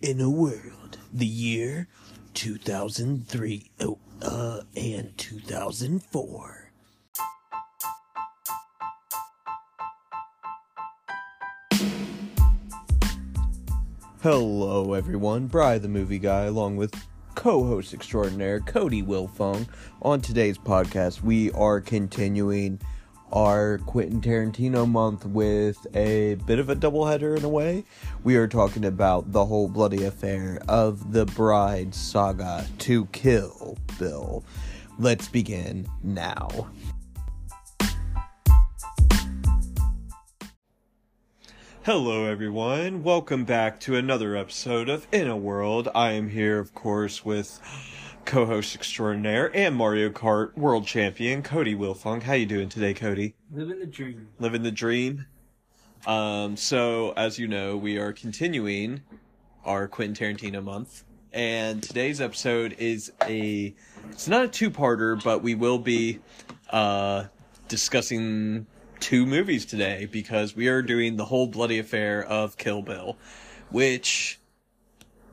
in a world, the year 2003 oh, uh, and 2004. Hello, everyone. Bry, the movie guy, along with co host extraordinaire Cody Wilfong. On today's podcast, we are continuing our Quentin Tarantino month with a bit of a doubleheader in a way. We are talking about the whole bloody affair of the Bride saga to Kill Bill. Let's begin now. Hello, everyone. Welcome back to another episode of In a World. I am here, of course, with co-host extraordinaire and Mario Kart world champion Cody Wilfong. How you doing today, Cody? Living the dream. Living the dream. Um, so as you know, we are continuing our Quentin Tarantino month, and today's episode is a it's not a two-parter, but we will be uh discussing two movies today because we are doing the whole bloody affair of Kill Bill, which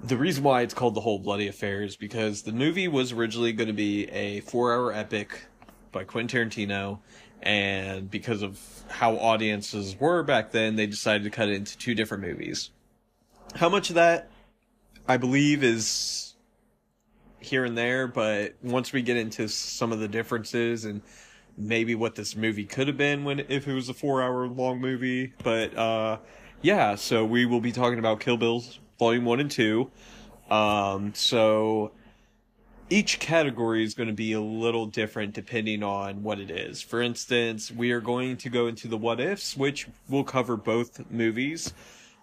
the reason why it's called the whole bloody affair is because the movie was originally going to be a four-hour epic by Quentin Tarantino, and because of how audiences were back then, they decided to cut it into two different movies. How much of that, I believe, is here and there, but once we get into some of the differences and maybe what this movie could have been when if it was a four hour long movie. But uh yeah, so we will be talking about Kill Bills Volume One and Two. Um so each category is going to be a little different depending on what it is. For instance, we are going to go into the what ifs, which will cover both movies.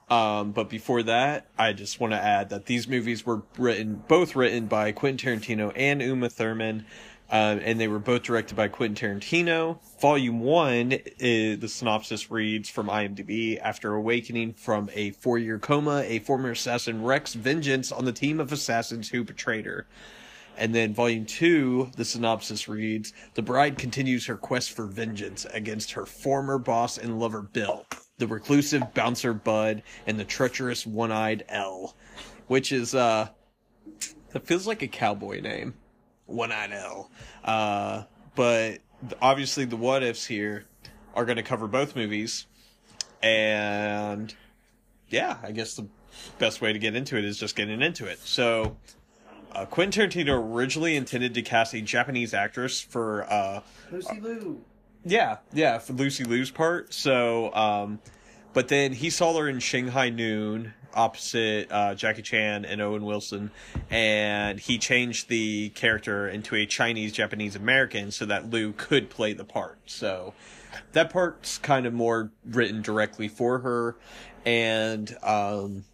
Um, but before that, I just want to add that these movies were written, both written by Quentin Tarantino and Uma Thurman, um, and they were both directed by Quentin Tarantino. Volume one, is, the synopsis reads from IMDb: After awakening from a four-year coma, a former assassin wreaks vengeance on the team of assassins who betrayed her. And then volume two, the synopsis reads, The bride continues her quest for vengeance against her former boss and lover Bill, the reclusive bouncer Bud, and the treacherous one-eyed Elle. Which is, uh, that feels like a cowboy name. One-eyed Elle. Uh, but obviously the what ifs here are going to cover both movies. And yeah, I guess the best way to get into it is just getting into it. So, uh, Quentin Tarantino originally intended to cast a Japanese actress for, uh, Lucy Liu. yeah, yeah, for Lucy Liu's part. So, um, but then he saw her in Shanghai Noon opposite uh, Jackie Chan and Owen Wilson, and he changed the character into a Chinese Japanese American so that Liu could play the part. So that part's kind of more written directly for her, and um,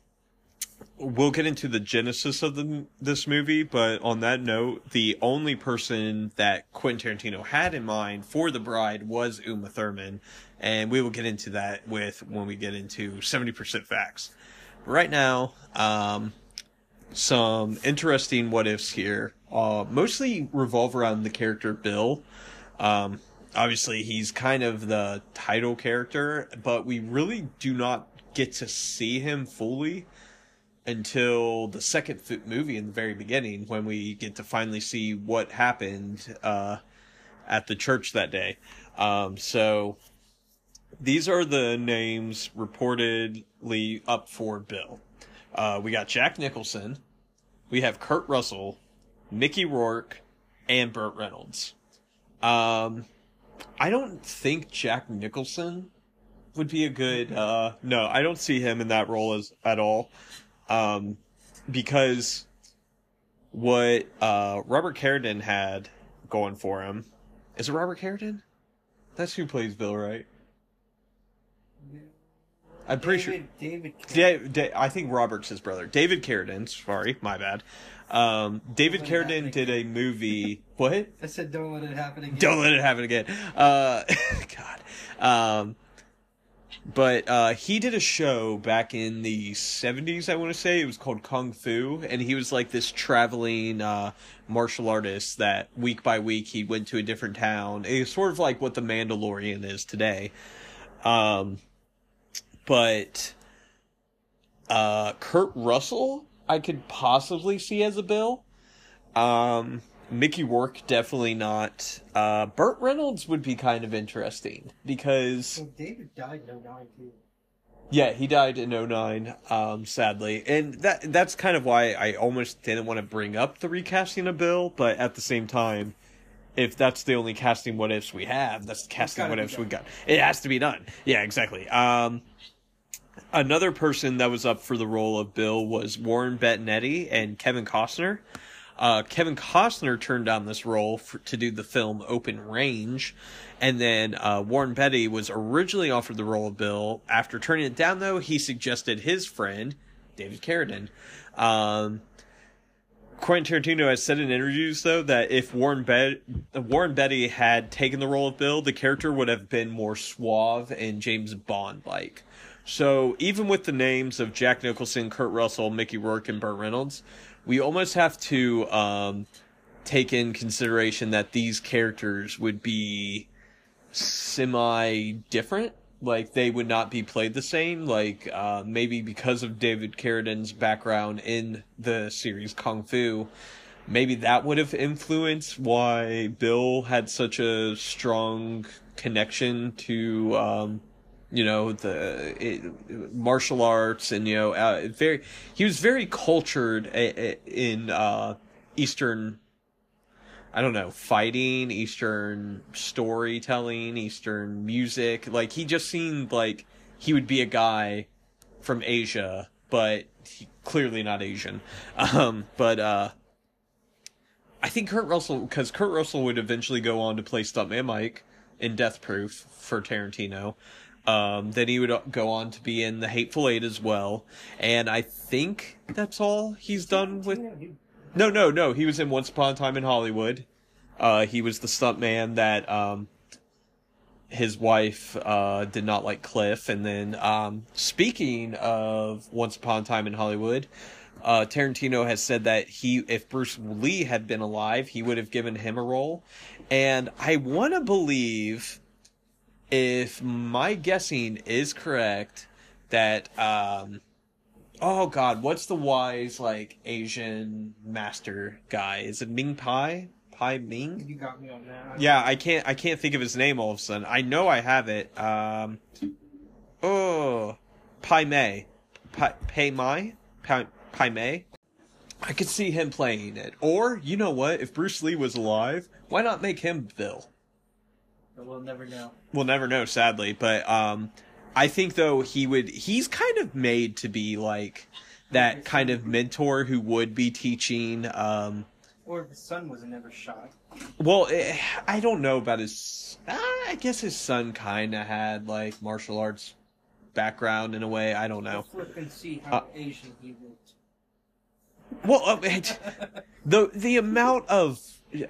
we'll get into the genesis of the this movie, but on that note, the only person that Quentin Tarantino had in mind for the bride was Uma Thurman, and we will get into that with when we get into seventy percent facts. Right now, um, some interesting what ifs here, uh, mostly revolve around the character Bill. Um, obviously, he's kind of the title character, but we really do not get to see him fully until the second movie in the very beginning when we get to finally see what happened uh, at the church that day. Um, so these are the names reportedly up for Bill. Uh, we got Jack Nicholson, we have Kurt Russell, Mickey Rourke, and Burt Reynolds. Um, I don't think Jack Nicholson would be a good. Uh, no, I don't see him in that role as at all um, because what uh, Robert Carradine had going for him is it Robert Carradine? That's who plays Bill, right? I'm pretty sure. David. Da- Da- I think Robert's his brother. David Carradine. Sorry, my bad. Um, David Don't let it Carradine did a movie. What? I said, don't let it happen again. Don't let it happen again. Uh, God. Um, but uh, he did a show back in the 70s, I want to say. It was called Kung Fu. And he was like this traveling uh, martial artist that week by week he went to a different town. It's sort of like what The Mandalorian is today. Um, but uh, Kurt Russell I could possibly see as a Bill. Um, Mickey Rourke definitely not. Uh, Burt Reynolds would be kind of interesting because Well, David died in 09 too. yeah, he died in 09, um, sadly. And that that's kind of why I almost didn't want to bring up the recasting of Bill, but at the same time, if that's the only casting what ifs we have, that's the casting what ifs we got. It has to be done. Yeah, exactly. Um, another person that was up for the role of Bill was Warren Bettanetti and Kevin Costner. Uh, Kevin Costner turned down this role for, to do the film Open Range, and then uh, Warren Beatty was originally offered the role of Bill. After turning it down, though, he suggested his friend David Carradine. Um, Quentin Tarantino has said in interviews, though, that if Warren, Be- Warren Beatty had taken the role of Bill, the character would have been more suave and James Bond like. So even with the names of Jack Nicholson, Kurt Russell, Mickey Rourke, and Burt Reynolds, we almost have to um, take in consideration that these characters would be semi different. Like they would not be played the same. Like uh, maybe because of David Carradine's background in the series Kung Fu, maybe that would have influenced why Bill had such a strong connection to um, you know the it, martial arts and you know uh, very he was very cultured a- a- in uh, Eastern I don't know, fighting, Eastern storytelling, Eastern music. Like he just seemed like he would be a guy from Asia, but he, clearly not Asian. Um, but uh, I think Kurt Russell, because Kurt Russell would eventually go on to play Stuntman Mike in Death Proof for Tarantino. Um, then he would go on to be in The Hateful Eight as well, and I think that's all he's done with. No, no, no. He was in Once Upon a Time in Hollywood. Uh, he was the stuntman that um, his wife uh, did not like Cliff. And then, um, speaking of Once Upon a Time in Hollywood, uh, Tarantino has said that he, if Bruce Lee had been alive, he would have given him a role. And I want to believe, if my guessing is correct, that um, Oh God, what's the wise like Asian master guy? Is it Ming Pai? Pai Ming? You got me on that. Yeah, I can't I can't think of his name all of a sudden. I know I have it. Um Oh Pai Mei. Pai Pai Mai? Pai, Pai Mei? I could see him playing it. Or, you know what, if Bruce Lee was alive, why not make him Bill? But we'll never know. We'll never know, sadly. But um, I think though he would. He's kind of made to be like that kind of mentor who would be teaching. Um, Or if his son was never shot. well, eh, I don't know about his. I guess his son kind of had like martial arts background in a way. I don't know. Flip and see how Uh, Asian he looked. Well, uh, it, the the amount of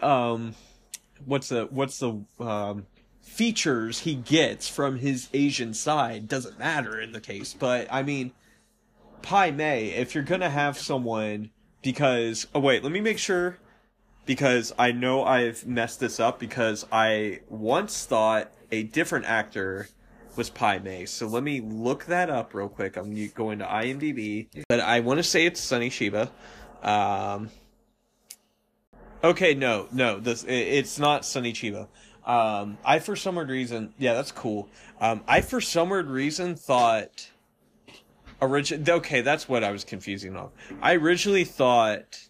um, what's the what's the um features he gets from his Asian side doesn't matter in the case. But I mean, Pai Mei, if you're gonna have someone, because oh wait, let me make sure, because I know I've messed this up because I once thought a different actor was Pai Mei. So let me look that up real quick. I'm going to IMDb, but I want to say it's Sunny Shiba. Um, okay, no, no, this it's not Sonny Chiba. Um, I for some weird reason, yeah, that's cool. Um, I for some weird reason thought origin. Okay, that's what I was confusing of. I originally thought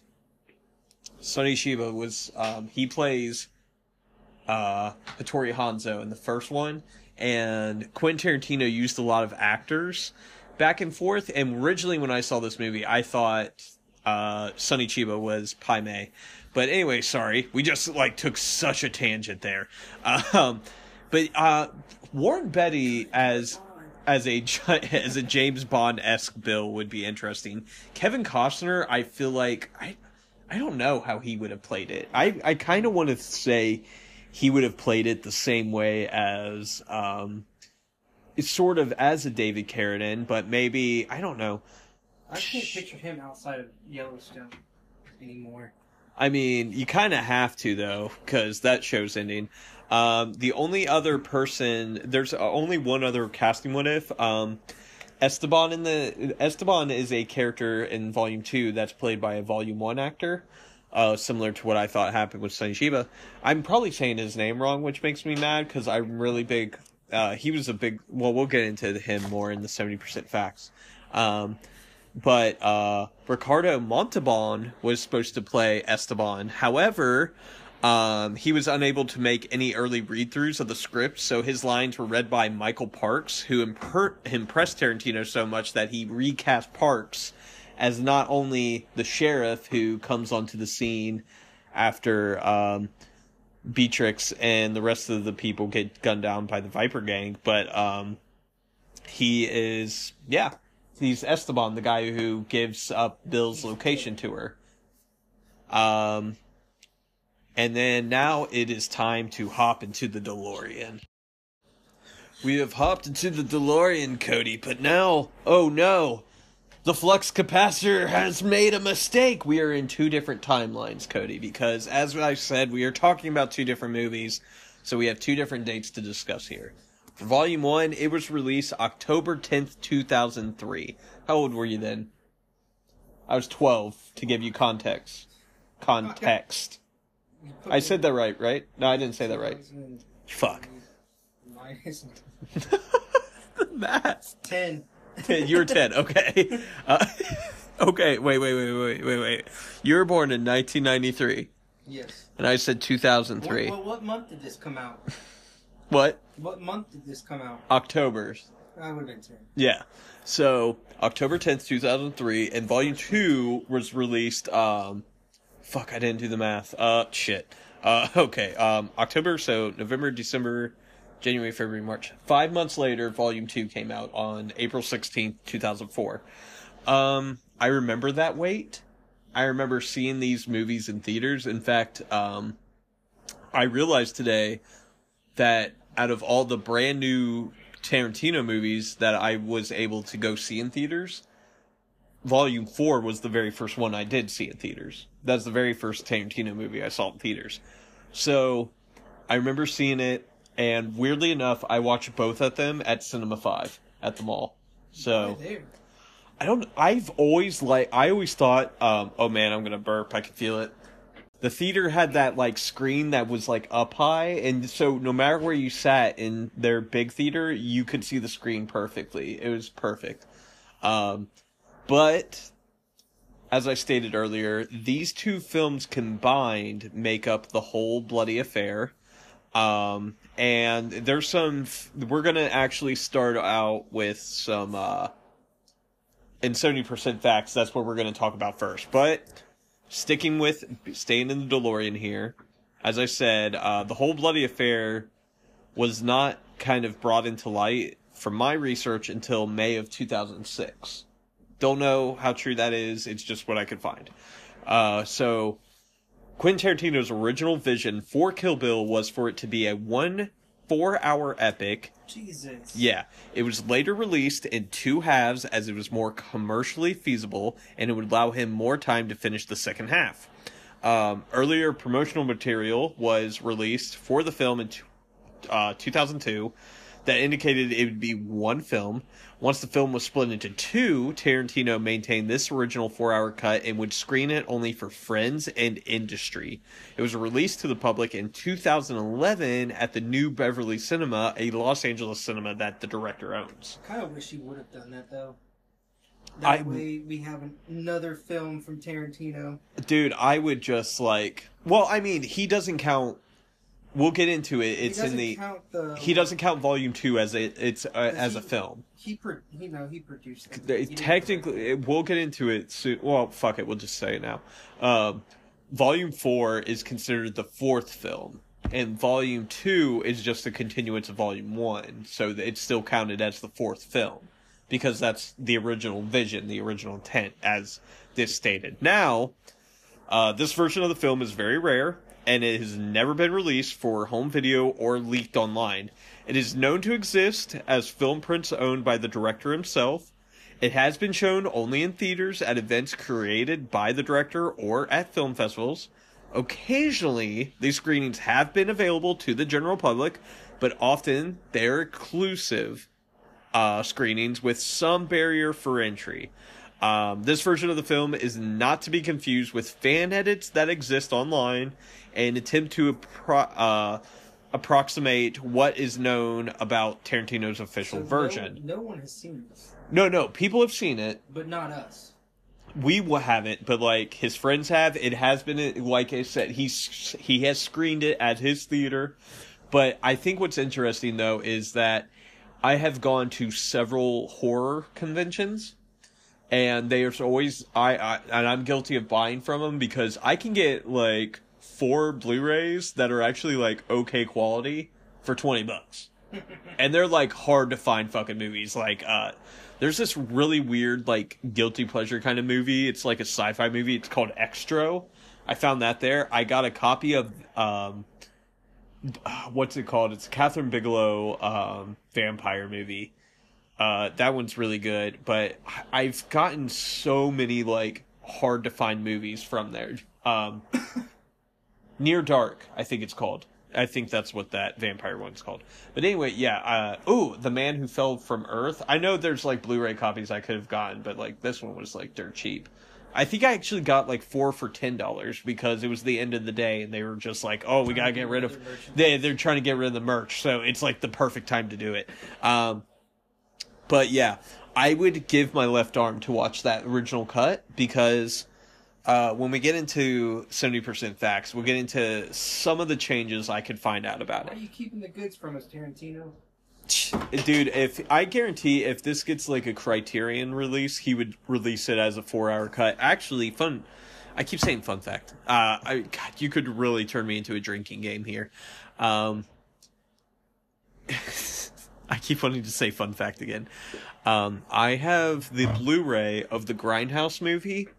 Sonny Chiba was um, he plays uh, Hattori Hanzo in the first one, and Quentin Tarantino used a lot of actors back and forth. And originally, when I saw this movie, I thought uh, Sonny Chiba was Pai Mei. But anyway, sorry, we just like took such a tangent there. Um, but uh, Warren Beatty as as a as a James Bond esque Bill would be interesting. Kevin Costner, I feel like I I don't know how he would have played it. I I kind of want to say he would have played it the same way as um it's sort of as a David Carradine, but maybe I don't know. I can't picture him outside of Yellowstone anymore. I mean, you kind of have to though, because that show's ending. Um, the only other person, there's only one other casting what if. Um, Esteban in the Esteban is a character in Volume Two that's played by a Volume One actor, uh, similar to what I thought happened with Sonny Shiba. I'm probably saying his name wrong, which makes me mad because I'm really big. Uh, he was a big. Well, we'll get into him more in the seventy percent facts. Um, but uh, Ricardo Montalban was supposed to play Esteban. However, um, he was unable to make any early read throughs of the script, so his lines were read by Michael Parks, who imper- impressed Tarantino so much that he recast Parks as not only the sheriff who comes onto the scene after um, Beatrix and the rest of the people get gunned down by the Viper Gang, but um, he is, yeah, he's Esteban, the guy who gives up Bill's location to her. Um, and then now it is time to hop into the DeLorean. We have hopped into the DeLorean, Cody, but now, oh no, the flux capacitor has made a mistake. We are in two different timelines, Cody, because as I said, we are talking about two different movies, so we have two different dates to discuss here. For Volume 1, it was released October 10th, 2003. How old were you then? I was 12, to give you context. Context. I said that right, right? No, I didn't say that right. Fuck. Minus Math. 10. you were 10, okay. Uh, okay, wait, wait, wait, wait, wait, wait. You were born in 1993, Yes. and I said 2003. What, what, what month did this come out? What? What month did this come out? October. I would have been 10. Yeah. So, October 10th, 2003, and Volume 2 was released, um, fuck, I didn't do the math. Uh, shit. Uh, okay, um, October, so November, December, January, February, March. Five months later, Volume 2 came out on April 16th, 2004. Um, I remember that wait. I remember seeing these movies in theaters. In fact, um, I realized today that out of all the brand new Tarantino movies that I was able to go see in theaters, Volume 4 was the very first one I did see in theaters. That's the very first Tarantino movie I saw in theaters. So, I remember seeing it, and weirdly enough, I watched both of them at Cinema 5 at the mall. So, I don't. I've always like. I always thought. Um. Oh man, I'm gonna burp. I can feel it. The theater had that like screen that was like up high, and so no matter where you sat in their big theater, you could see the screen perfectly. It was perfect. Um, but as I stated earlier, these two films combined make up the whole bloody affair. Um, and there's some. We're gonna actually start out with some. Uh, in 70% facts, that's what we're to talk about first. But sticking with staying in the DeLorean here, as I said, uh, the whole bloody affair was not kind of brought into light from my research until May of 2006. Don't know how true that is. It's just what I could find. Uh, so Quentin Tarantino's original vision for Kill Bill was for it to be a one four hour epic Jesus. yeah, it was later released in two halves as it was more commercially feasible and it would allow him more time to finish the second half. Um, earlier promotional material was released for the film in t- uh, 2002 that indicated it would be one film. Once the film was split into two, Tarantino maintained this original four hour cut and would screen it only for friends and industry. It was released to the public in 2011 at the New Beverly Cinema, a Los Angeles cinema that the director owns. I kind of wish he would have done that though. That I- way we have another film from Tarantino. Dude, I would just like. Well, I mean, he doesn't count. We'll get into it. It's in the. count the. He doesn't count Volume Two as a it's uh, as a film. He pro, you know he produced He didn't technically we'll get into it soon well fuck it we'll just say it now um, volume 4 is considered the fourth film and volume 2 is just a continuance of volume 1 so it's still counted as the fourth film because that's the original vision the original intent as this stated now uh, this version of the film is very rare and it has never been released for home video or leaked online. It is known to exist as film prints owned by the director himself. It has been shown only in theaters at events created by the director or at film festivals. Occasionally, these screenings have been available to the general public, but often they're exclusive uh, screenings with some barrier for entry. Um, this version of the film is not to be confused with fan edits that exist online and attempt to appro- uh, approximate what is known about Tarantino's official So version. No, no one has seen this, No, no, people have seen it. but not us. We will haven't, but like his friends have. It has been like I said, he's he has screened it at his theater. But I think what's interesting though is that I have gone to several horror conventions, and there's always I, I and I'm guilty of buying from them because I can get like four Blu-rays that are actually like okay quality for twenty bucks and they're like hard to find fucking movies. Like, uh, there's this really weird, like, guilty pleasure kind of movie. It's like a sci-fi movie. It's called Xtro. I found that there. I got a copy of, um, what's it called? It's Kathryn Bigelow, um, vampire movie. Uh, that one's really good, but I've gotten so many, like, hard to find movies from there. Um, Near Dark, I think it's called. I think that's what that vampire one's called. But anyway, yeah. Uh, oh, the man who fell from Earth. I know there's like Blu-ray copies I could have gotten, but like this one was like dirt cheap. I think I actually got like four for ten dollars because it was the end of the day and they were just like, "Oh, we gotta get rid of." They they're trying to get rid of the merch, so it's like the perfect time to do it. Um, but yeah, I would give my left arm to watch that original cut because uh, when we get into 70% facts, we'll get into some of the changes I could find out about Why are you keeping the goods from us, Tarantino? Dude, if I guarantee if this gets like a criterion release, he would release it as a four hour cut. Actually, fun. I keep saying fun fact. Uh, I, God, you could really turn me into a drinking game here. Um, I keep wanting to say fun fact again. Um, I have the Blu-ray of the Grindhouse movie,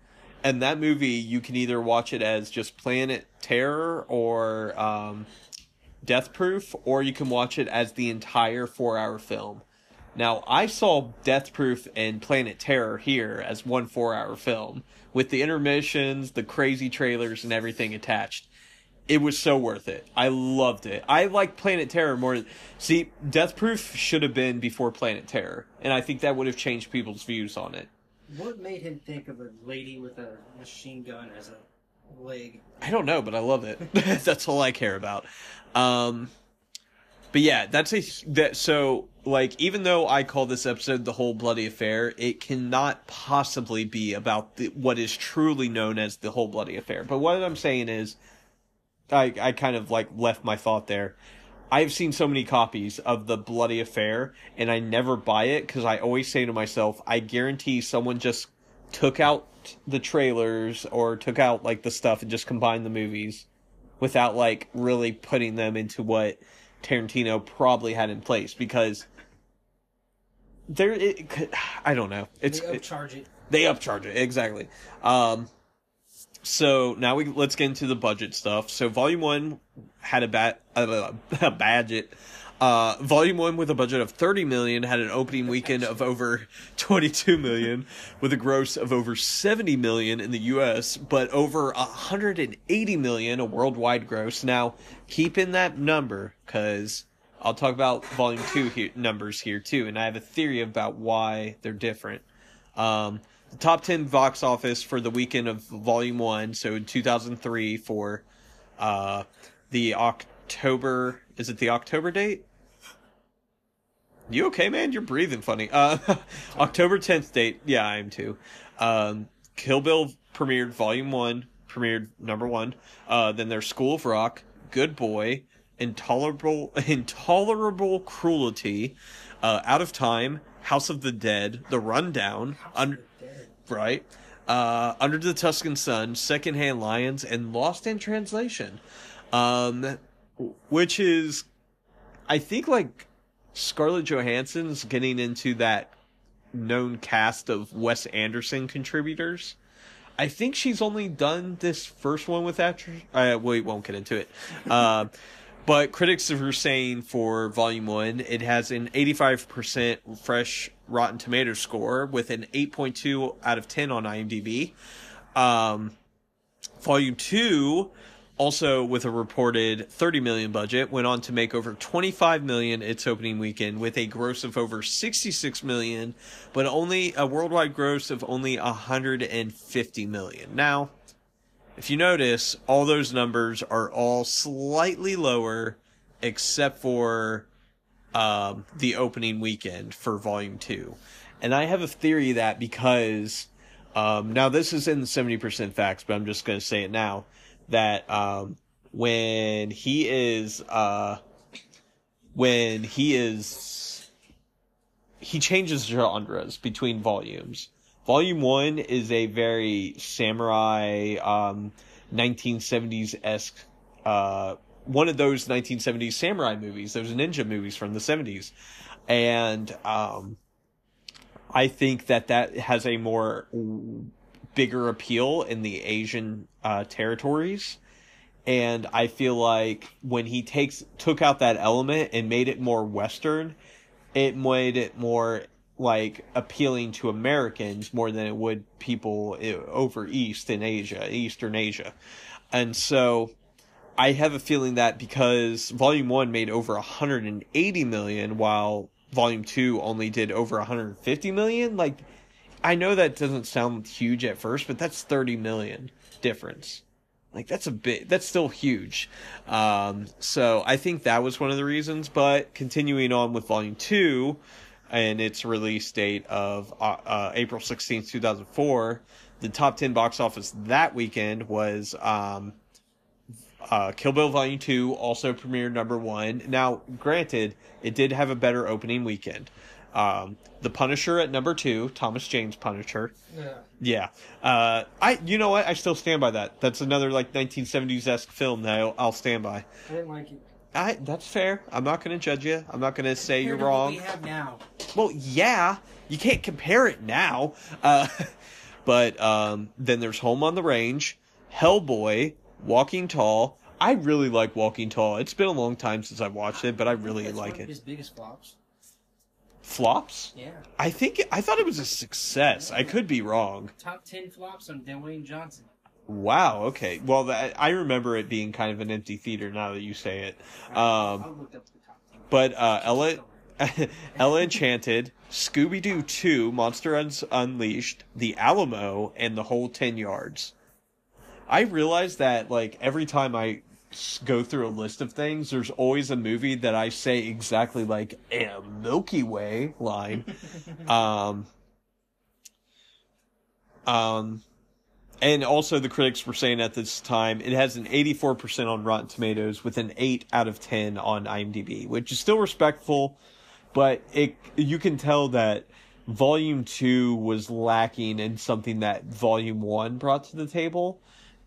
and that movie you can either watch it as just Planet Terror or um, Death Proof, or you can watch it as the entire four-hour film. Now, I saw Death Proof and Planet Terror here as one four-hour film with the intermissions, the crazy trailers, and everything attached it was so worth it. I loved it. I like Planet Terror more. See, Death Proof should have been before Planet Terror, and I think that would have changed people's views on it. What made him think of a lady with a machine gun as a leg? I don't know, but I love it. that's all I care about. Um, but yeah, that's a that. So like, even though I call this episode the whole bloody affair, it cannot possibly be about the, what is truly known as the whole bloody affair. But what I'm saying is, I I kind of like left my thought there. I've seen so many copies of the Bloody Affair, and I never buy it because I always say to myself, I guarantee someone just took out the trailers or took out like the stuff and just combined the movies without like really putting them into what Tarantino probably had in place because there it could, I don't know. It's they it- upcharge it. they upcharge it exactly. Um, so now we let's get into the budget stuff. So Volume One had a bat uh, a budget. Uh, Volume One with a budget of thirty million had an opening weekend of over twenty-two million, with a gross of over seventy million in the U.S., but over hundred and eighty million a worldwide gross. Now keep in that number because I'll talk about Volume Two numbers here too, and I have a theory about why they're different. Um, top 10 box office for the weekend of Volume 1, so in 2003 for uh, the October. Is it the October date? You okay, man? You're breathing funny. Uh, October 10th date. Yeah, I am too. Um, Kill Bill premiered Volume 1, premiered number 1. Uh, then there's School of Rock, Good Boy, Intolerable Intolerable Cruelty, uh, Out of Time, House of the Dead, The Rundown, Un- Dead. Right? Uh, Under the Tuscan Sun, Secondhand Lions, and Lost in Translation, um, which is, I think, like Scarlett Johansson's getting into that known cast of Wes Anderson contributors. I think she's only done this first one with actors. Uh, we won't get into it. Uh, but critics are saying for Volume 1, it has an 85% fresh Rotten Tomatoes score with an 8.2 out of 10 on IMDb. Um, Volume 2 also with a reported 30 million budget went on to make over 25 million its opening weekend with a gross of over 66 million but only a worldwide gross of only 150 million now if you notice all those numbers are all slightly lower except for um, the opening weekend for volume 2 and i have a theory that because um, now this is in the 70% facts but i'm just going to say it now that um, when he is uh, when he is he changes genres between volumes. Volume one is a very samurai um, 1970s esque uh, one of those 1970s samurai movies, those ninja movies from the 70s, and um, I think that that has a more bigger appeal in the Asian uh, territories. And I feel like when he takes took out that element and made it more Western, it made it more like appealing to Americans more than it would people eh, over East in Asia, Eastern Asia. And so I have a feeling that because Volume 1 made over 180 million while Volume 2 only did over 150 million, like I know that doesn't sound huge at first, but that's 30 million difference. Like that's a bit, that's still huge. Um, so I think that was one of the reasons, but continuing on with volume two and its release date of uh, uh, April 16th, 2004, the top 10 box office that weekend was, um, uh, Kill Bill Volume 2 also premiered number one. Now, granted, it did have a better opening weekend. Um, the Punisher at number two, Thomas Jane's Punisher. Yeah. Yeah. Uh, I, you know what? I still stand by that. That's another like 1970s esque film that I'll, I'll stand by. I didn't like it. I, that's fair. I'm not going to judge you. I'm not going to say you're Compared to what wrong. We have now. Well, yeah, you can't compare it now. Uh, but um, then there's Home on the Range, Hellboy, Walking Tall. I really like Walking Tall. It's been a long time since I've watched it, but I really That's like one of it. His biggest flops. Flops? Yeah. I think I thought it was a success. I could be wrong. Top ten flops on Dwayne Johnson. Wow. Okay. Well, that, I remember it being kind of an empty theater now that you say it. I Um, looked up the top but uh, Ella, Ella Enchanted, Scooby Doo Two, Monster Un- Unleashed, The Alamo, and The Whole Ten Yards. I realize that like every time I go through a list of things, there's always a movie that I say exactly like a Milky Way line. um, um, and also the critics were saying at this time it has an 84% on Rotten Tomatoes with an 8 out of 10 on IMDb, which is still respectful, but it you can tell that volume 2 was lacking in something that volume 1 brought to the table.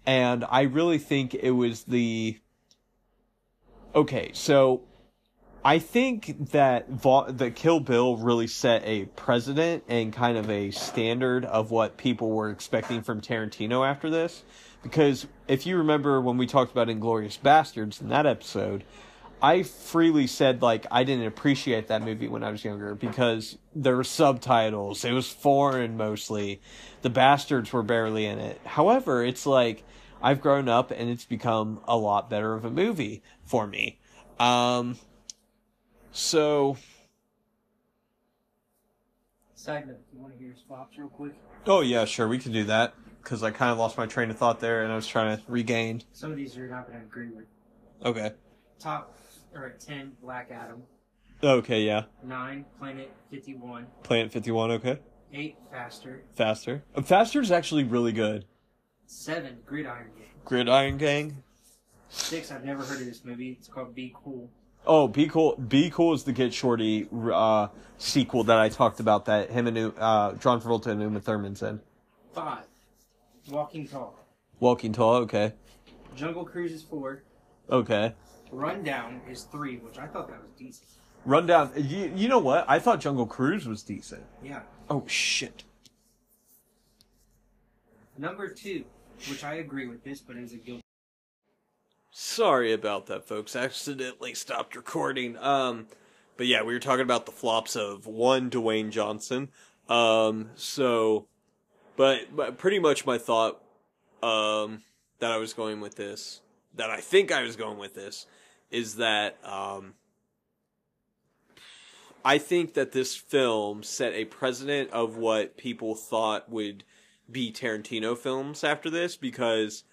And I really think it was the Okay, so I think that Va- that Kill Bill really set a precedent and kind of a standard of what people were expecting from Tarantino after this. Because if you remember when we talked about Inglourious Basterds in that episode, I freely said like I didn't appreciate that movie when I was younger because there were subtitles. It was foreign mostly. The bastards were barely in it. However, it's like I've grown up and it's become a lot better of a movie for me. Um so Side note, you want to hear flops real quick? Oh yeah, sure, we can do that because I kind of lost my train of thought there, and I was trying to regain. Some of these you're not going to agree with. Okay. Top, or at 10, Black Adam. Okay, yeah. 9, Planet 51. Planet Fifty One. Okay. 8, Faster. Faster. Faster is actually really good. 7, Gridiron Gang. Gridiron Gang. 6, I've never heard of this movie. It's called Be Cool. Oh, Be Cool. Be Cool is the Get Shorty uh, sequel that I talked about. That him and uh, John Travolta and Uma Thurman's in. 5, Walking Tall. Walking Tall. Okay. Jungle Cruise is 4. Okay. Rundown is 3, which I thought that was decent. Rundown. You, you know what? I thought Jungle Cruise was decent. Yeah. Oh shit. Number 2, which I agree with this, but is a guilty. Sorry about that, folks. Accidentally stopped recording. Um, but yeah, we were talking about the flops of one Dwayne Johnson. Um, so, but but pretty much my thought, um, that I was going with this that I think I was going with this is that um, I think that this film set a precedent of what people thought would be Tarantino films after this because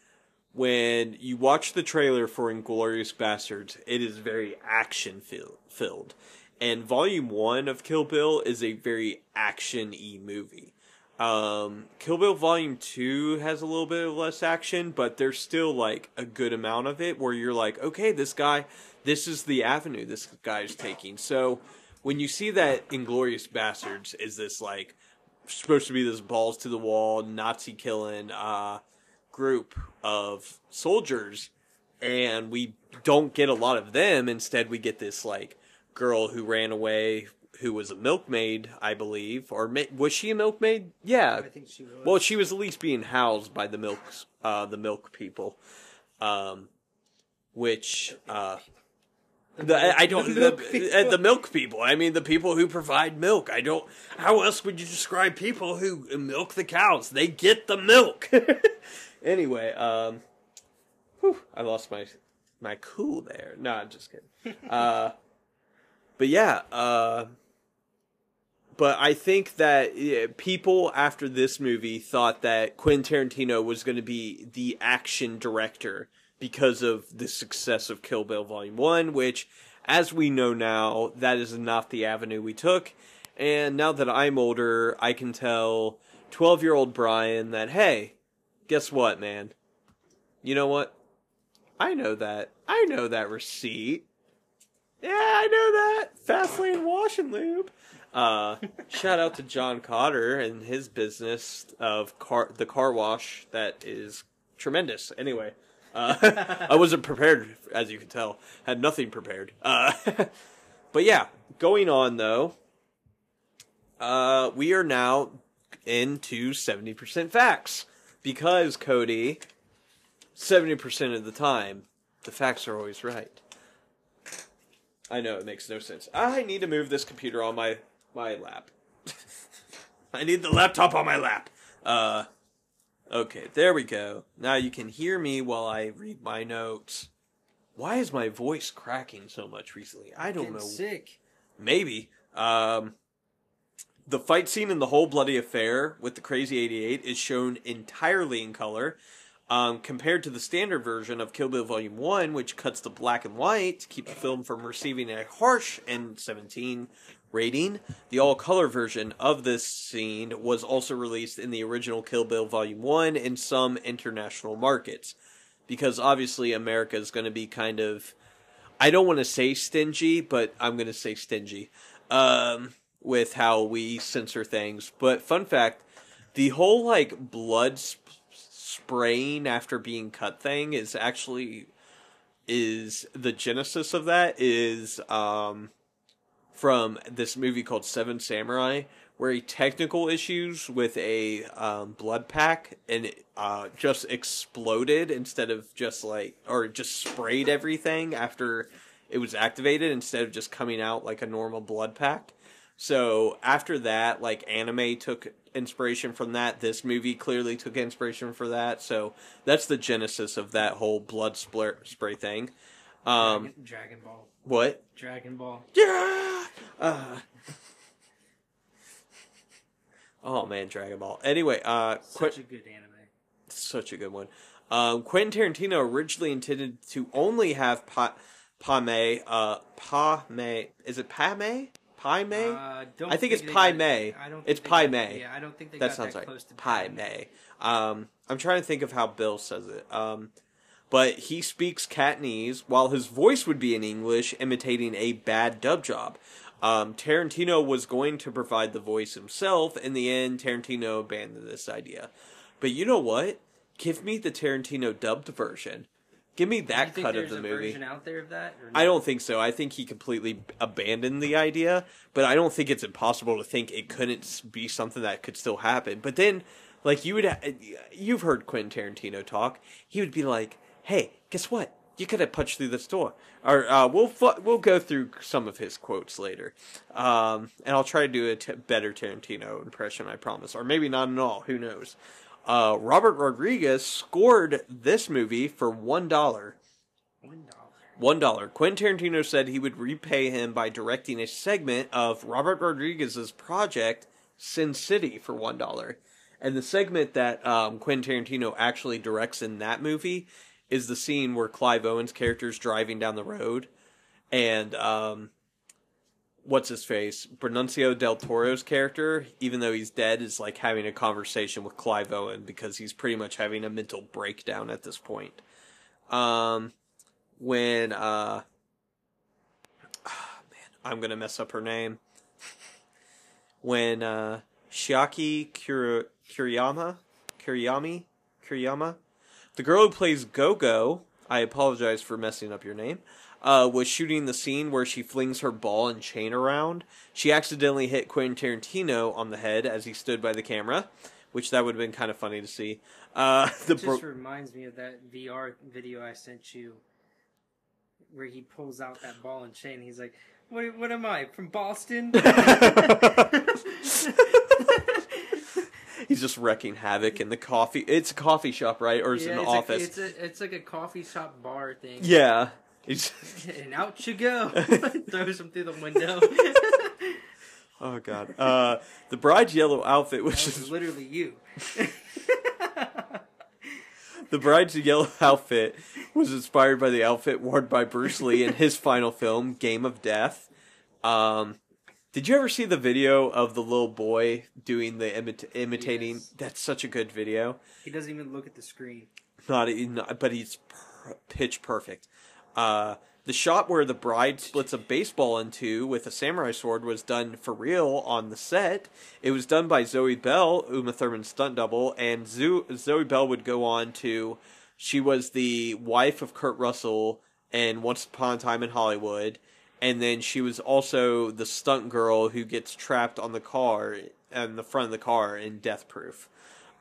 when you watch the trailer for Inglourious Basterds, it is very action filled. And volume one of Kill Bill is a very action y movie. Um, Kill Bill Volume 2 has a little bit of less action, but there's still like a good amount of it where you're like, okay, this guy, this is the avenue this guy's taking. So when you see that Inglourious Basterds is this like supposed to be this balls to the wall Nazi killing uh, group of soldiers, and we don't get a lot of them. Instead, we get this like girl who ran away, who was a milkmaid, I believe, or ma- was she a milkmaid? Yeah, I think she was. well, she was at least being housed by the milk, uh, the milk people, um, which uh, the, I don't The the, milk people. uh, the milk people. I mean the people who provide milk. I don't. How else would you describe people who milk the cows? They get the milk. anyway, um, whew, I lost my my cool there. No, I'm just kidding. uh, but yeah, uh, but I think that yeah, people after this movie thought that Quentin Tarantino was going to be the action director because of the success of Kill Bill Volume 1, which, as we know now, that is not the avenue we took. And now that I'm older, I can tell 12 year old Brian that, hey, guess what, man? You know what? I know that. I know that receipt. Yeah, I know that. Fastlane Wash and Lube. Uh, shout out to John Cotter and his business of car the car wash that is tremendous. Anyway, uh, I wasn't prepared, as you can tell. Had nothing prepared. Uh, but yeah, going on though, uh, we are now into seventy percent facts because Cody, seventy percent of the time, the facts are always right. I know it makes no sense. I need to move this computer on my my lap. I need the laptop on my lap. Uh okay, there we go. Now you can hear me while I read my notes. Why is my voice cracking so much recently? I don't Getting know. sick. Maybe. Um the fight scene in the whole bloody affair with the Crazy 88 is shown entirely in color. Um, compared to the standard version of Kill Bill Volume 1, which cuts to black and white to keep the film from receiving a harsh NC-17 rating, the all color version of this scene was also released in the original Kill Bill Volume 1 in some international markets. Because obviously, America is going to be kind of. I don't want to say stingy, but I'm going to say stingy um, with how we censor things. But fun fact the whole like blood sp- spraying after being cut thing is actually is the genesis of that is um from this movie called Seven Samurai where he technical issues with a um, blood pack and it uh, just exploded instead of just like or just sprayed everything after it was activated instead of just coming out like a normal blood pack. So after that, like anime took inspiration from that. This movie clearly took inspiration for that. So that's the genesis of that whole blood spray, spray thing. Um, Dragon, Dragon Ball. what? Dragon Ball. Yeah. Uh, oh man, Dragon Ball. Anyway, uh, Qu- Such a good anime. such a good one. Um, Quentin Tarantino originally intended to only have pa- Pame, uh, Pame, is it Pame? Pame? Uh, don't I think it's they Pai got- Mei. I don't. It's think Pai got- Mei. Yeah, I don't think they that sounds that right. Pai Mei. Um, I'm trying to think of how Bill says it. Um, but he speaks Cantonese, while his voice would be in English, imitating a bad dub job. Um, Tarantino was going to provide the voice himself. In the end, Tarantino abandoned this idea. But you know what? Give me the Tarantino dubbed version. Give me that cut of the a movie. version out there of that? Or I don't think so. I think he completely abandoned the idea, but I don't think it's impossible to think it couldn't be something that could still happen. But then, like you would, ha- you've heard Quentin Tarantino talk. He would be like, "Hey, guess what? You could have punched through this door." Or uh, we'll fu- we'll go through some of his quotes later, um, and I'll try to do a t- better Tarantino impression. I promise, or maybe not at all. Who knows? Uh, Robert Rodriguez scored this movie for one dollar. One dollar. One dollar. Quentin Tarantino said he would repay him by directing a segment of Robert Rodriguez's project Sin City for one dollar. And the segment that um, Quentin Tarantino actually directs in that movie is the scene where Clive Owen's character is driving down the road, and um, what's his face, Benicio del Toro's character, even though he's dead, is like having a conversation with Clive Owen because he's pretty much having a mental breakdown at this point. Um, when uh, ah, man, I'm gonna mess up her name. When uh, Shiaki Kuriyama, Kuriyami, Kuriyama, the girl who plays Go-Go, I apologize for messing up your name, uh, was shooting the scene where she flings her ball and chain around. She accidentally hit Quentin Tarantino on the head as he stood by the camera, which that would have been kind of funny to see. Uh, the It bro- just reminds me of that VR video I sent you, where he pulls out that ball and chain. He's like, "What? What am I from Boston?" He's just wrecking havoc in the coffee. It's a coffee shop, right? Or is it Yeah, an it's office? it's a it's like a coffee shop bar thing. Yeah. He's, and out you go. Throws him through the window. oh god. Uh, the bride's yellow outfit, which is literally you. the bride's yellow outfit, was inspired by the outfit worn by Bruce Lee in his final film, Game of Death. Um, did you ever see the video of the little boy doing the imit- imitating? Yes. That's such a good video. he doesn't even look at the screen. not, not but he's per- pitch perfect. Uh, the shot where the bride splits a baseball in two with a samurai sword was done for real on the set. It was done by Zoe Bell, Uma Thurman's stunt double, and Zo- Zoe Bell would go on to. She was the wife of Kurt Russell in Once Upon a Time in Hollywood, and then she was also the stunt girl who gets trapped on the car in the front of the car in Death Proof.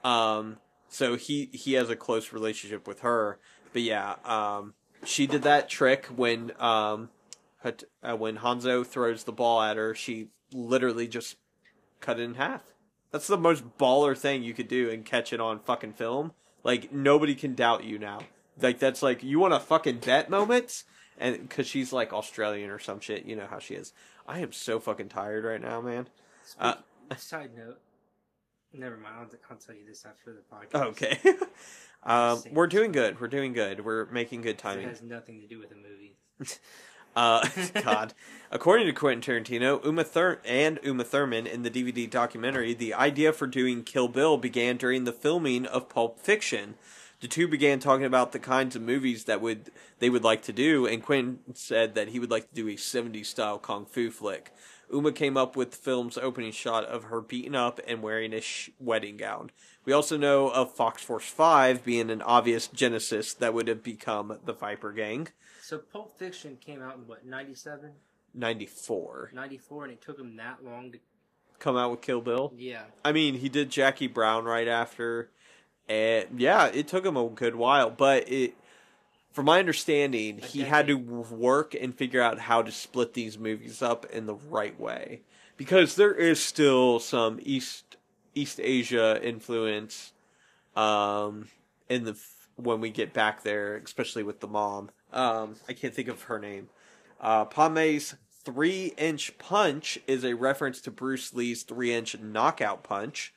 Um, so he he has a close relationship with her. But yeah, um, she did that trick when um, uh, when Hanzo throws the ball at her. She literally just cut it in half. That's the most baller thing you could do and catch it on fucking film. Like nobody can doubt you now. Like that's like you want a fucking bet moment, and because she's like Australian or some shit. You know how she is. I am so fucking tired right now, man. Uh, Side note. Never mind. I'll, I'll tell you this after the podcast. Okay. um, we're doing good. We're doing good. We're making good It timing. has nothing to do with the movie. Uh, God. According to Quentin Tarantino, Uma Thur- and Uma Thurman in the DVD documentary, the idea for doing Kill Bill began during the filming of Pulp Fiction. The two began talking about the kinds of movies that would they would like to do, and Quentin said that he would like to do a 70s style kung fu flick. Uma came up with the film's opening shot of her beaten up and wearing a sh- wedding gown. We also know of Fox Force 5 being an obvious genesis that would have become the Viper Gang. So Pulp Fiction came out in what 97, 94. 94, and it took him that long to. Come out with Kill Bill. Yeah. I mean, he did Jackie Brown right after. And yeah, it took him a good while, but it from my understanding, he had to work and figure out how to split these movies up in the right way. Because there is still some East East Asia influence um in the when we get back there, especially with the mom. Um I can't think of her name. Uh Pai Mei's 3-inch punch is a reference to Bruce Lee's 3-inch knockout punch.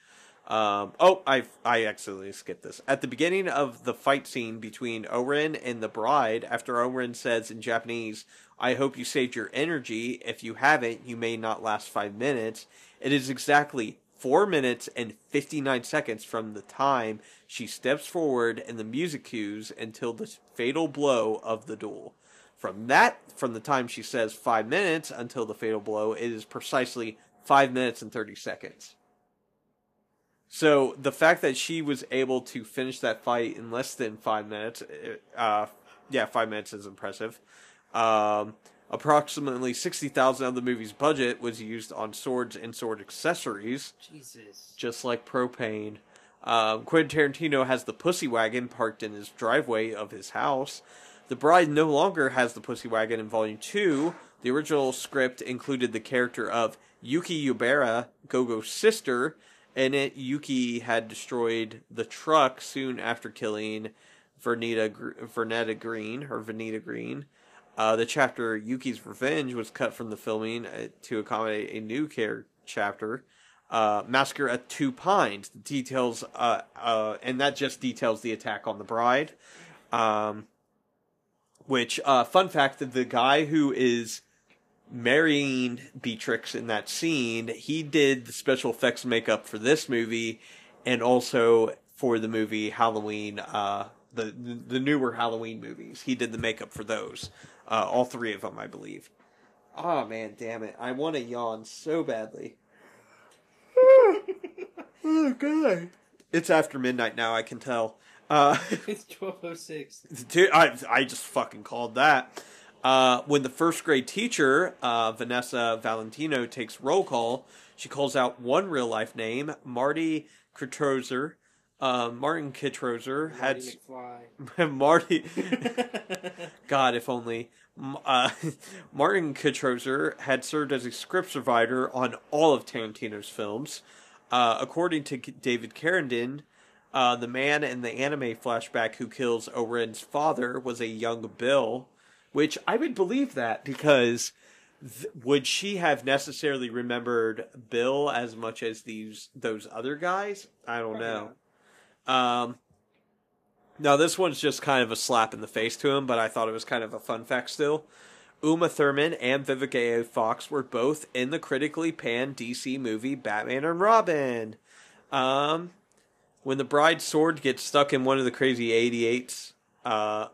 Um, oh, I I accidentally skipped this. At the beginning of the fight scene between Oren and the bride, after Oren says in Japanese, I hope you saved your energy. If you haven't, you may not last five minutes. It is exactly four minutes and 59 seconds from the time she steps forward and the music cues until the fatal blow of the duel. From that, from the time she says five minutes until the fatal blow, it is precisely five minutes and 30 seconds. So the fact that she was able to finish that fight in less than five minutes, uh, yeah, five minutes is impressive. Um, approximately sixty thousand of the movie's budget was used on swords and sword accessories, Jesus. just like propane. Um, Quentin Tarantino has the pussy wagon parked in his driveway of his house. The Bride no longer has the pussy wagon in Volume Two. The original script included the character of Yuki Yubari, Gogo's sister. In it, Yuki had destroyed the truck soon after killing Vernita Vernetta Green or Vanita Green. Uh, the chapter Yuki's Revenge was cut from the filming uh, to accommodate a new care chapter, uh, Massacre at Two Pines. Details, uh, uh, and that just details the attack on the bride. Um, which, uh, fun fact, that the guy who is marrying Beatrix in that scene, he did the special effects makeup for this movie, and also for the movie Halloween, uh, the the newer Halloween movies. He did the makeup for those, uh, all three of them, I believe. Oh man, damn it! I want to yawn so badly. oh god! It's after midnight now. I can tell. Uh, It's twelve oh six. Dude, I I just fucking called that. Uh, when the first grade teacher, uh, Vanessa Valentino, takes roll call, she calls out one real life name, Marty Kitrosser. Uh, Martin Kitrosser had. Marty. God, if only. Uh, Martin Kitrosser had served as a script supervisor on all of Tarantino's films. Uh, according to David Carradine, uh, the man in the anime flashback who kills Oren's father was a young Bill, which I would believe that because th- would she have necessarily remembered Bill as much as these those other guys? I don't know. Um, now this one's just kind of a slap in the face to him, but I thought it was kind of a fun fact still. Uma Thurman and Vivica A. Fox were both in the critically panned DC movie Batman and Robin. Um, when the bride's sword gets stuck in one of the crazy 88s, uh,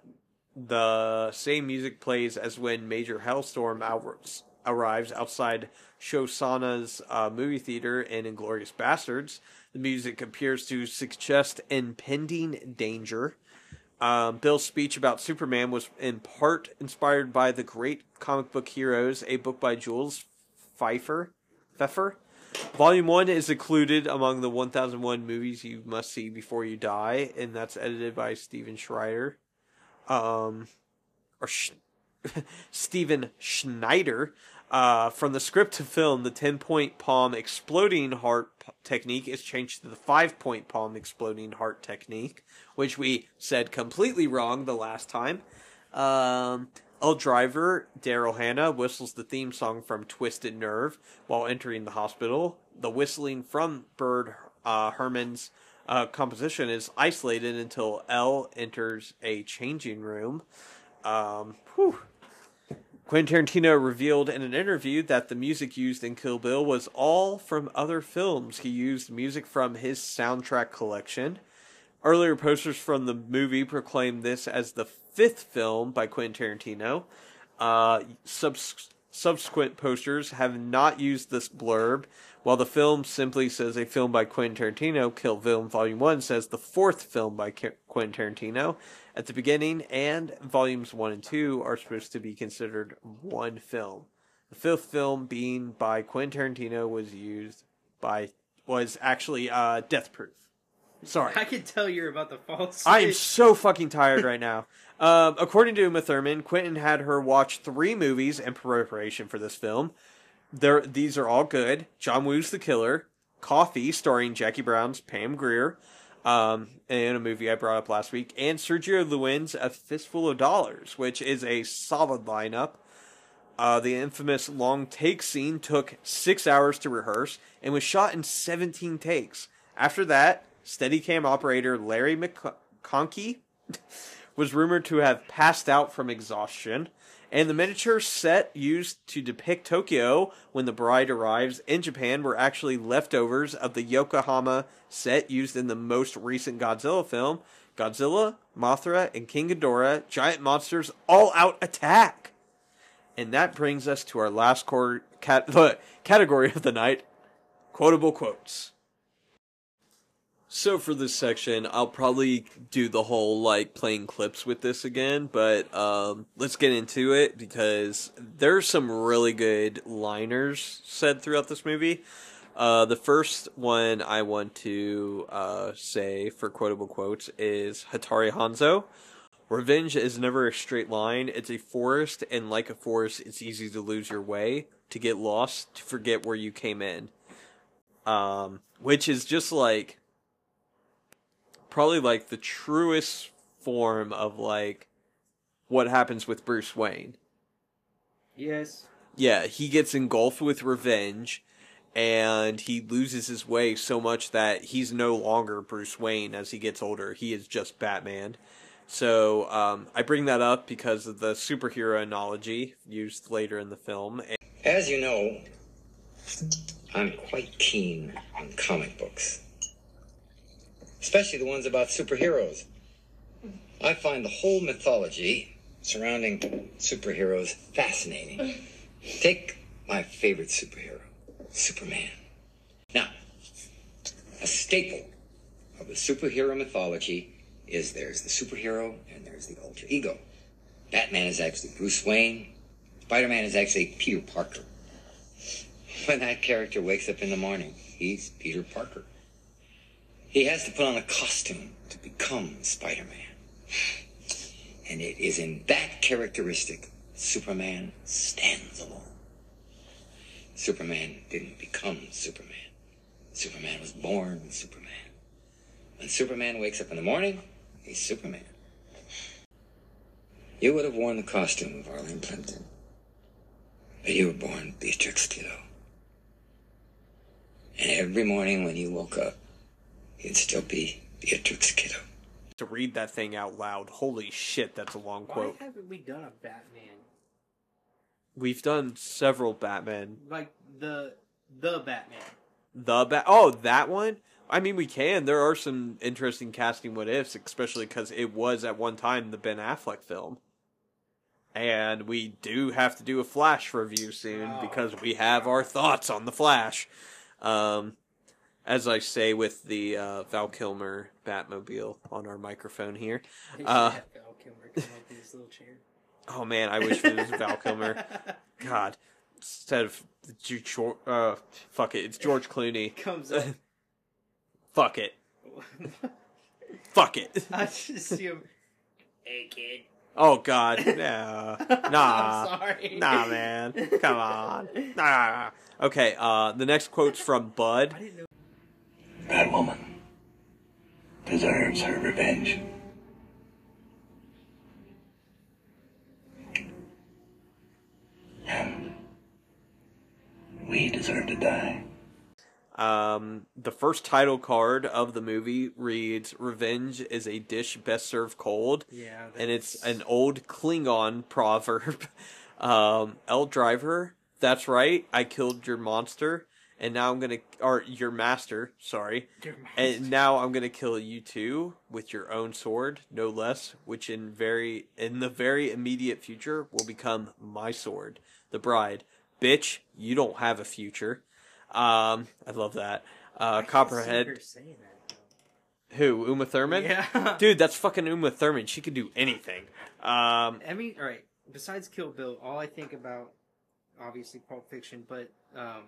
the same music plays as when Major Hellstrom out- arrives outside Shosanna's uh, movie theater in Inglourious Basterds. The music appears to suggest impending danger. Um, Bill's speech about Superman was in part inspired by The Great Comic Book Heroes, a book by Jules Feiffer. Pfeffer. Volume 1 is included among the 1001 movies you must see before you die, and that's edited by Steven Schreider. Um, or Sch- Steven Schneider. Uh, from the script to film, the 10 point palm exploding heart technique is changed to the 5 point palm exploding heart technique, which we said completely wrong the last time. Um, Elle Driver, Daryl Hannah, whistles the theme song from Twisted Nerve while entering the hospital. The whistling from Bird uh, Herrmann's uh, composition is isolated until Elle enters a changing room. Um, whew. Quentin Tarantino revealed in an interview that the music used in Kill Bill was all from other films. He used music from his soundtrack collection. Earlier posters from the movie proclaimed this as the fifth film by Quentin Tarantino. Uh, subs- subsequent posters have not used this blurb, while the film simply says a film by Quentin Tarantino. Kill Bill Volume 1 says the fourth film by Quentin Tarantino at the beginning, and volumes 1 and 2 are supposed to be considered one film. The fifth film being by Quentin Tarantino was used by was actually uh, Death Proof. Sorry. I can tell you're about to fall asleep. I am so fucking tired right now. Um, according to Uma Thurman, Quentin had her watch three movies in preparation for this film. There, these are all good. John Woo's The Killer, Coffy, starring Jackie Brown's Pam Grier, um, in a movie I brought up last week, and Sergio Leone's A Fistful of Dollars, which is a solid lineup. Uh, the infamous long take scene took six hours to rehearse and was shot in 17 takes. After that, Steadicam operator Larry McConkey was rumored to have passed out from exhaustion, and the miniature set used to depict Tokyo when the bride arrives in Japan were actually leftovers of the Yokohama set used in the most recent Godzilla film. Godzilla, Mothra, and King Ghidorah, giant monsters, all out attack. And that brings us to our last cor- cat- category of the night quotable quotes. So for this section, I'll probably do the whole like playing clips with this again, but um, let's get into it because there's some really good liners said throughout this movie. Uh, the first one I want to uh, say for quotable quotes is Hattori Hanzo. Revenge is never a straight line. It's a forest, and like a forest, it's easy to lose your way, to get lost, to forget where you came in. Um, which is just like probably like the truest form of like what happens with Bruce Wayne. Yes. Yeah, he gets engulfed with revenge and he loses his way so much that he's no longer Bruce Wayne as he gets older. He is just Batman. So um, I bring that up because of the superhero analogy used later in the film. As you know, I'm quite keen on comic books, especially the ones about superheroes. I find the whole mythology surrounding superheroes fascinating. Take my favorite superhero, Superman. Now, a staple of the superhero mythology is there's the superhero and there's the alter ego. Batman is actually Bruce Wayne. Spider-Man is actually Peter Parker. When that character wakes up in the morning, he's Peter Parker. He has to put on a costume to become Spider-Man. And it is in that characteristic Superman stands alone. Superman didn't become Superman. Superman was born Superman. When Superman wakes up in the morning, he's Superman. You would have worn the costume of Arlene Plimpton. But you were born Beatrix Kiddo. And every morning when you woke up, you'd still be Beatrix Kiddo. To read that thing out loud, holy shit, that's a long Why quote. haven't we done a Batman? We've done several Batman. Like the the Batman. The Bat. Oh, that one. I mean, we can. There are some interesting casting what ifs, especially because it was at one time the Ben Affleck film. And we do have to do a Flash review soon Oh. because we have our thoughts on the Flash. Um, as I say with the uh, Val Kilmer Batmobile on our microphone here. Uh, Val Kilmer come up in his little chair. Oh man, I wish it was Val Kilmer. God, instead of George, uh, fuck it, it's George Clooney. Comes up. Fuck it, fuck it. I just see him. Hey kid. Oh God, nah, nah, I'm sorry. nah, man, come on, nah. Okay, uh, the next quote's from Bud. I didn't know. That woman deserves her revenge. And we deserve to die. Um, the first title card of the movie reads "Revenge is a dish best served cold." Yeah. and it's an old Klingon proverb. Um, Elle driver, that's right. I killed your monster, and now I'm gonna, or your master. Sorry, Your and now I'm gonna kill you too with your own sword, no less. Which in very in the very immediate future will become my sword, the bride. Bitch, you don't have a future. Um, I love that. Uh, Copperhead. saying that. Who? Uma Thurman? Yeah. Dude, that's fucking Uma Thurman. She can do anything. Um, I mean, all right. Besides Kill Bill, all I think about, obviously Pulp Fiction, but um,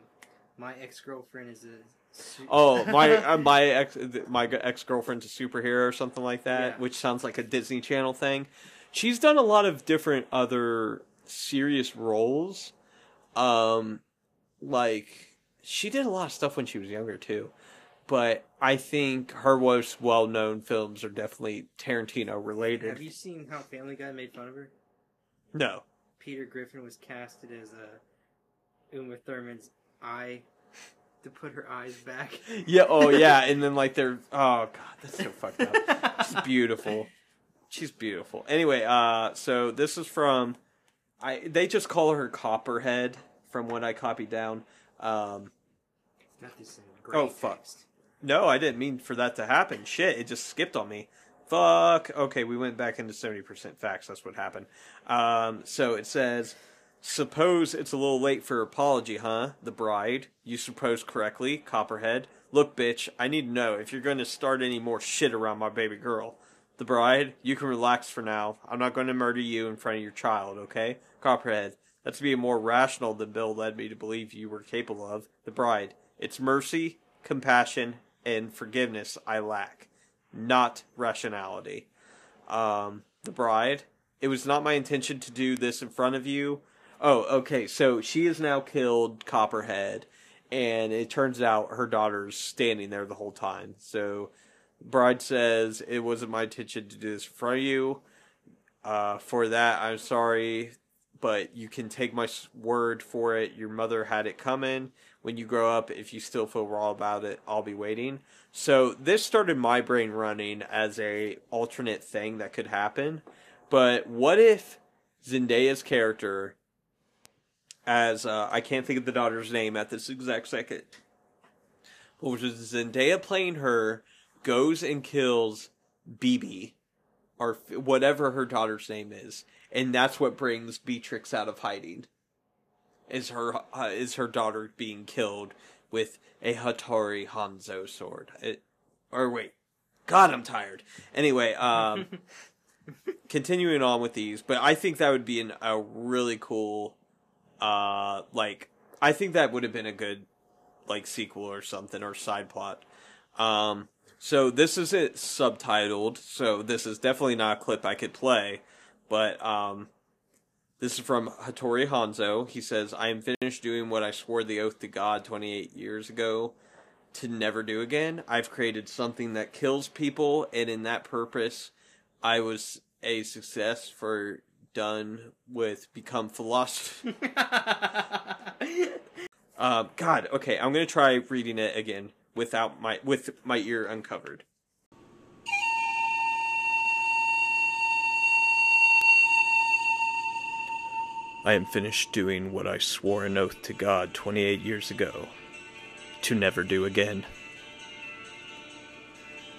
my ex girlfriend is a. su- oh, my uh, my ex my ex girlfriend's a superhero or something like that, Yeah. which sounds like a Disney Channel thing. She's done a lot of different other serious roles. Um, like she did a lot of stuff when she was younger too. But I think her most well known films are definitely Tarantino related. Have you seen how Family Guy made fun of her? No. Peter Griffin was casted as a Uma Thurman's eye to put her eyes back. Yeah, oh yeah, and then like they're oh god, that's so fucked up. She's beautiful. She's beautiful. Anyway, uh so this is from I they just call her Copperhead from what I copied down. Um Got this in great Oh, fuck. text. no, I didn't mean for that to happen. Shit, it just skipped on me. Fuck. Okay, we went back into 70% facts. That's what happened. Um, so it says, Suppose it's a little late for apology, huh? The bride. You suppose correctly, Copperhead. Look, bitch, I need to know if you're going to start any more shit around my baby girl. The bride, you can relax for now. I'm not going to murder you in front of your child, okay? Copperhead, that's being more rational than Bill led me to believe you were capable of. The bride, it's mercy, compassion, and forgiveness I lack, not rationality. Um, the bride, it was not my intention to do this in front of you. Oh, okay, so she has now killed Copperhead, and it turns out her daughter's standing there the whole time. So Bride says, It wasn't my intention to do this for you. Uh, for that, I'm sorry, but you can take my word for it. Your mother had it coming. When you grow up, if you still feel raw about it, I'll be waiting. So this started my brain running as a alternate thing that could happen. But what if Zendaya's character, as uh, I can't think of the daughter's name at this exact second, but which is Zendaya playing her, goes and kills BB, or whatever her daughter's name is, and that's what brings Beatrix out of hiding. Is her uh, is her daughter being killed with a Hattori Hanzo sword? It, or wait, God, I'm tired. Anyway, um, continuing on with these, but I think that would be an, a really cool, uh, like I think that would have been a good like sequel or something or side plot. Um, so this is it subtitled. So this is definitely not a clip I could play, but um, this is from Hattori Hanzo. He says, "I am finished doing what I swore the oath to God 28 years ago to never do again. I've created something that kills people, and in that purpose, I was a success for." Done with become philosophy. Uh, God, okay, I'm gonna try reading it again without my with my ear uncovered. I am finished doing what I swore an oath to God 28 years ago to never do again.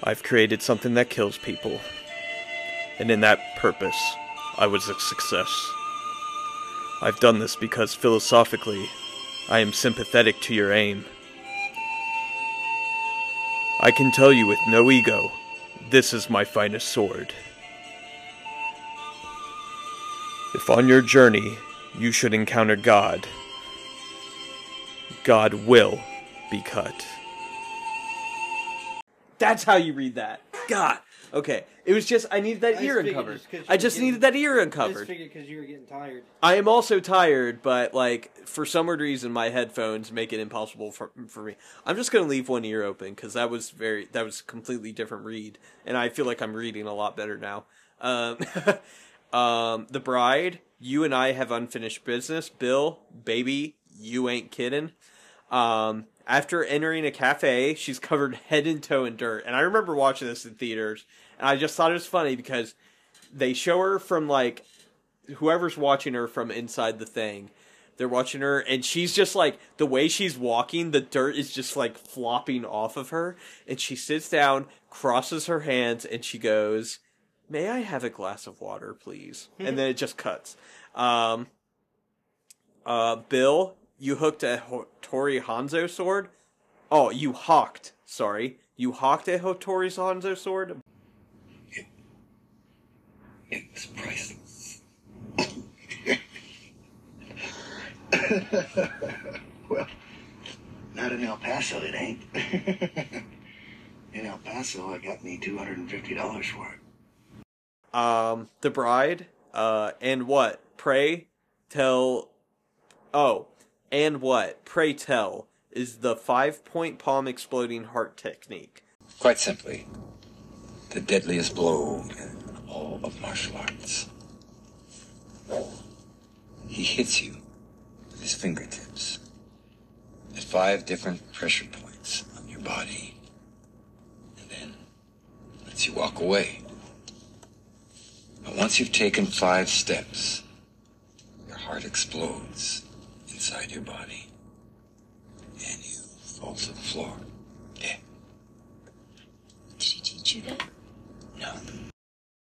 I've created something that kills people, and in that purpose, I was a success. I've done this because philosophically, I am sympathetic to your aim. I can tell you with no ego, this is my finest sword. If on your journey you should encounter God, God will be cut. That's how you read that. God. Okay. It was just I needed that I ear just figured uncovered. just 'cause you I were just getting- needed that ear I just uncovered. figured because you were getting tired. I am also tired, but like for some weird reason, my headphones make it impossible for for me. I'm just gonna leave one ear open because that was very that was a completely different read, and I feel like I'm reading a lot better now. Um, um, the bride, you and I have unfinished business. Bill, baby, you ain't kidding. Um, after entering a cafe, she's covered head and toe in dirt, and I remember watching this in theaters, and I just thought it was funny because they show her from like whoever's watching her from inside the thing. They're watching her and she's just like the way she's walking the dirt is just like flopping off of her. And she sits down crosses her hands and she goes may i have a glass of water please? And then it just cuts. Um uh bill you hooked a Hattori Hanzo sword oh you hawked sorry you hawked a Hattori Hanzo sword It was priceless. well, not in El Paso, it ain't. in El Paso, I got me $250 for it. um the bride uh and what pray tell oh and what pray tell is the five point palm exploding heart technique Quite simply, the deadliest blow in all of martial arts. He hits you with his fingertips at five different pressure points on your body, and then lets you walk away. But once you've taken five steps, your heart explodes inside your body, and you fall to the floor dead. Did he teach you that? No.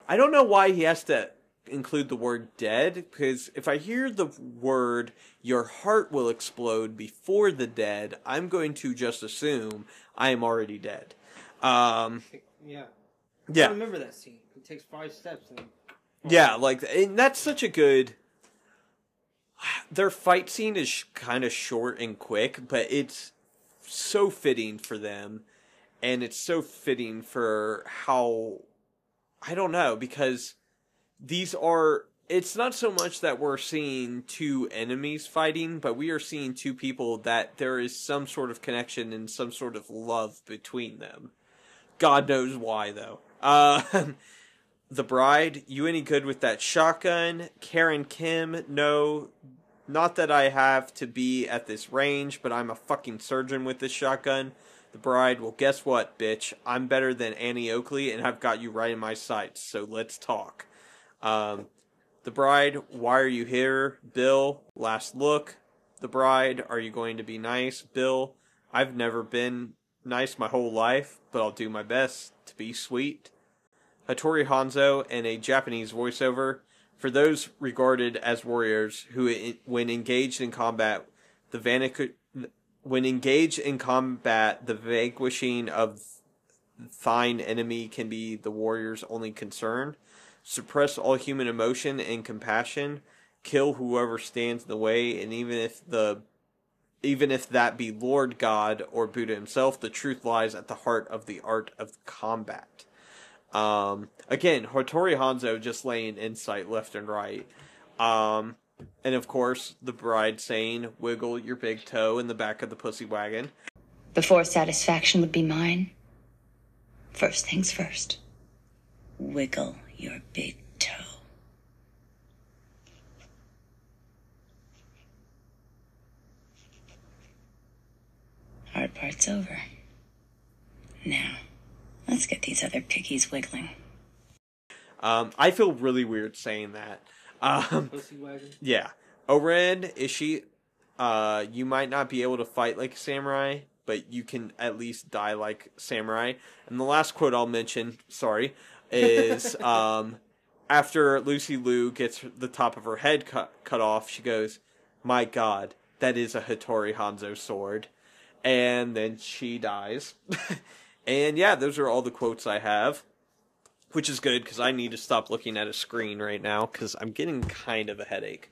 i don't know why he has to include the word dead because if i hear the word your heart will explode before the dead i'm going to just assume i am already dead um Yeah. I remember that scene. He takes five steps and Yeah, like and that's such a good. Their fight scene is kind of short and quick, but it's so fitting for them, and it's so fitting for how I don't know because these are. It's not so much that we're seeing two enemies fighting, but we are seeing two people that there is some sort of connection and some sort of love between them. God knows why though. Uh, the bride, you any good with that shotgun? Karen Kim, no. Not that I have to be at this range, but I'm a fucking surgeon with this shotgun. The bride, well, guess what, bitch? I'm better than Annie Oakley, and I've got you right in my sights, so let's talk. Um, the bride, why are you here? Bill, last look. The bride, are you going to be nice? Bill, I've never been nice my whole life, but I'll do my best to be sweet. Hattori Hanzo and a Japanese voiceover for those regarded as warriors who, when engaged in combat, the when engaged in combat, the vanquishing of thine enemy can be the warrior's only concern. Suppress all human emotion and compassion. Kill whoever stands in the way, and even if the even if that be Lord God or Buddha himself, the truth lies at the heart of the art of combat. Um, again, Hattori Hanzo just laying insight left and right. Um, and of course, the bride saying, wiggle your big toe in the back of the pussy wagon. Before satisfaction would be mine, first things first. Wiggle your big toe. Hard part's over. Now, let's get these other piggies wiggling. Um, I feel really weird saying that. Um, Pussy wagon. yeah. Oren, Ishii, uh, you might not be able to fight like a samurai, but you can at least die like samurai. And the last quote I'll mention, sorry, is um, after Lucy Liu gets the top of her head cut, cut off, she goes, My god, that is a Hattori Hanzo sword. And then she dies. and yeah, those are all the quotes I have which is good because I need to stop looking at a screen right now because I'm getting kind of a headache.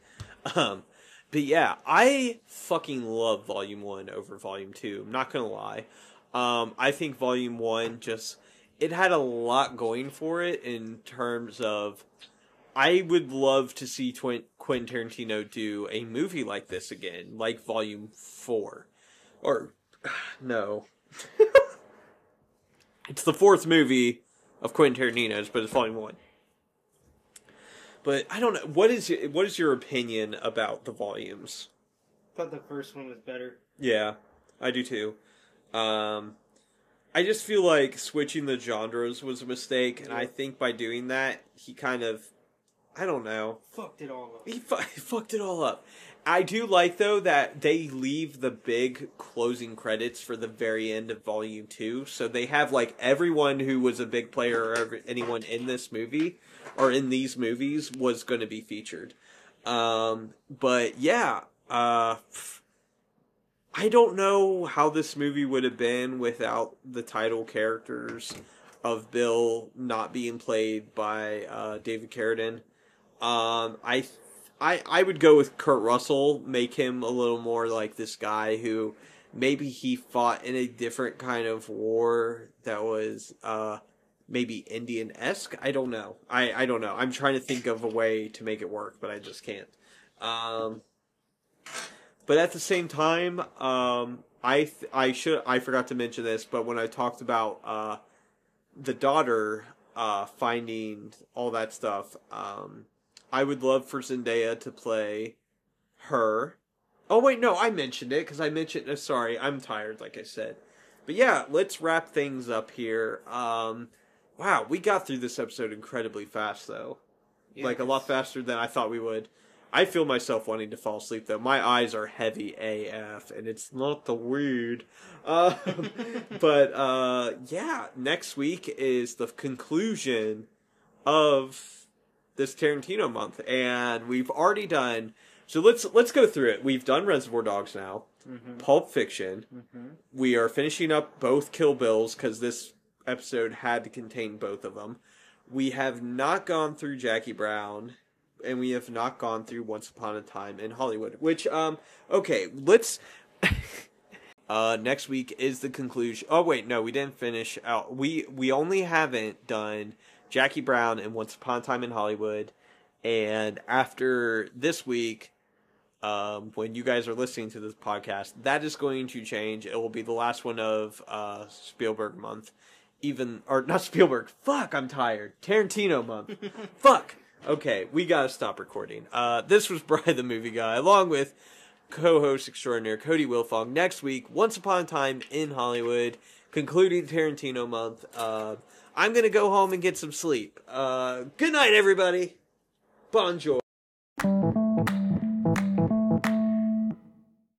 Um, but yeah, I fucking love Volume One over Volume Two. I'm not gonna lie. Um, I think Volume One just it had a lot going for it in terms of. I would love to see Quentin Tarantino do a movie like this again, like Volume Four, or no, it's the fourth movie of Quentin Tarantino's, but it's volume one. But I don't know what is what is your opinion about the volumes? Thought the first one was better. Yeah, I do too. Um, I just feel like switching the genres was a mistake, and I think by doing that, he kind of, I don't know, Fucked it all up. he, fu- he fucked it all up. I do like though that they leave the big closing credits for the very end of volume 2 so they have like everyone who was a big player or ever, anyone in this movie or in these movies was going to be featured um but yeah uh I don't know how this movie would have been without the title characters of Bill not being played by uh, David Carradine. Um, I, I, I would go with Kurt Russell. Make him a little more like this guy who maybe he fought in a different kind of war that was uh, maybe Indian esque. I don't know. I, I don't know. I'm trying to think of a way to make it work, but I just can't. Um, but at the same time, um, I th- I should I forgot to mention this, but when I talked about uh, the daughter uh, finding all that stuff, um, I would love for Zendaya to play her. Oh wait, no, I mentioned it because I mentioned. Uh, sorry, I'm tired, like I said. But yeah, let's wrap things up here. Um, wow, we got through this episode incredibly fast, though. like a lot faster than I thought we would. I feel myself wanting to fall asleep though. My eyes are heavy AF, and it's not the weird. Um, but uh, yeah, next week is the conclusion of this Tarantino month, and we've already done. So let's let's go through it. We've done Reservoir Dogs now, Pulp Fiction. We are finishing up both Kill Bills because this episode had to contain both of them. We have not gone through Jackie Brown, and we have not gone through Once Upon a Time in Hollywood. Which, um, okay, let's. uh, next week is the conclusion. Oh wait, no, we didn't finish out. We we only haven't done Jackie Brown and Once Upon a Time in Hollywood, and after this week, um, when you guys are listening to this podcast, that is going to change. It will be the last one of uh, Spielberg month, even or not Spielberg. Fuck, I'm tired. Tarantino month. Fuck. Okay, we gotta stop recording. Uh, this was Brian the Movie Guy, along with co-host extraordinaire Cody Wilfong. Next week, Once Upon a Time in Hollywood, concluding Tarantino month. Uh, I'm gonna go home and get some sleep. Uh, good night, everybody. Bonjour.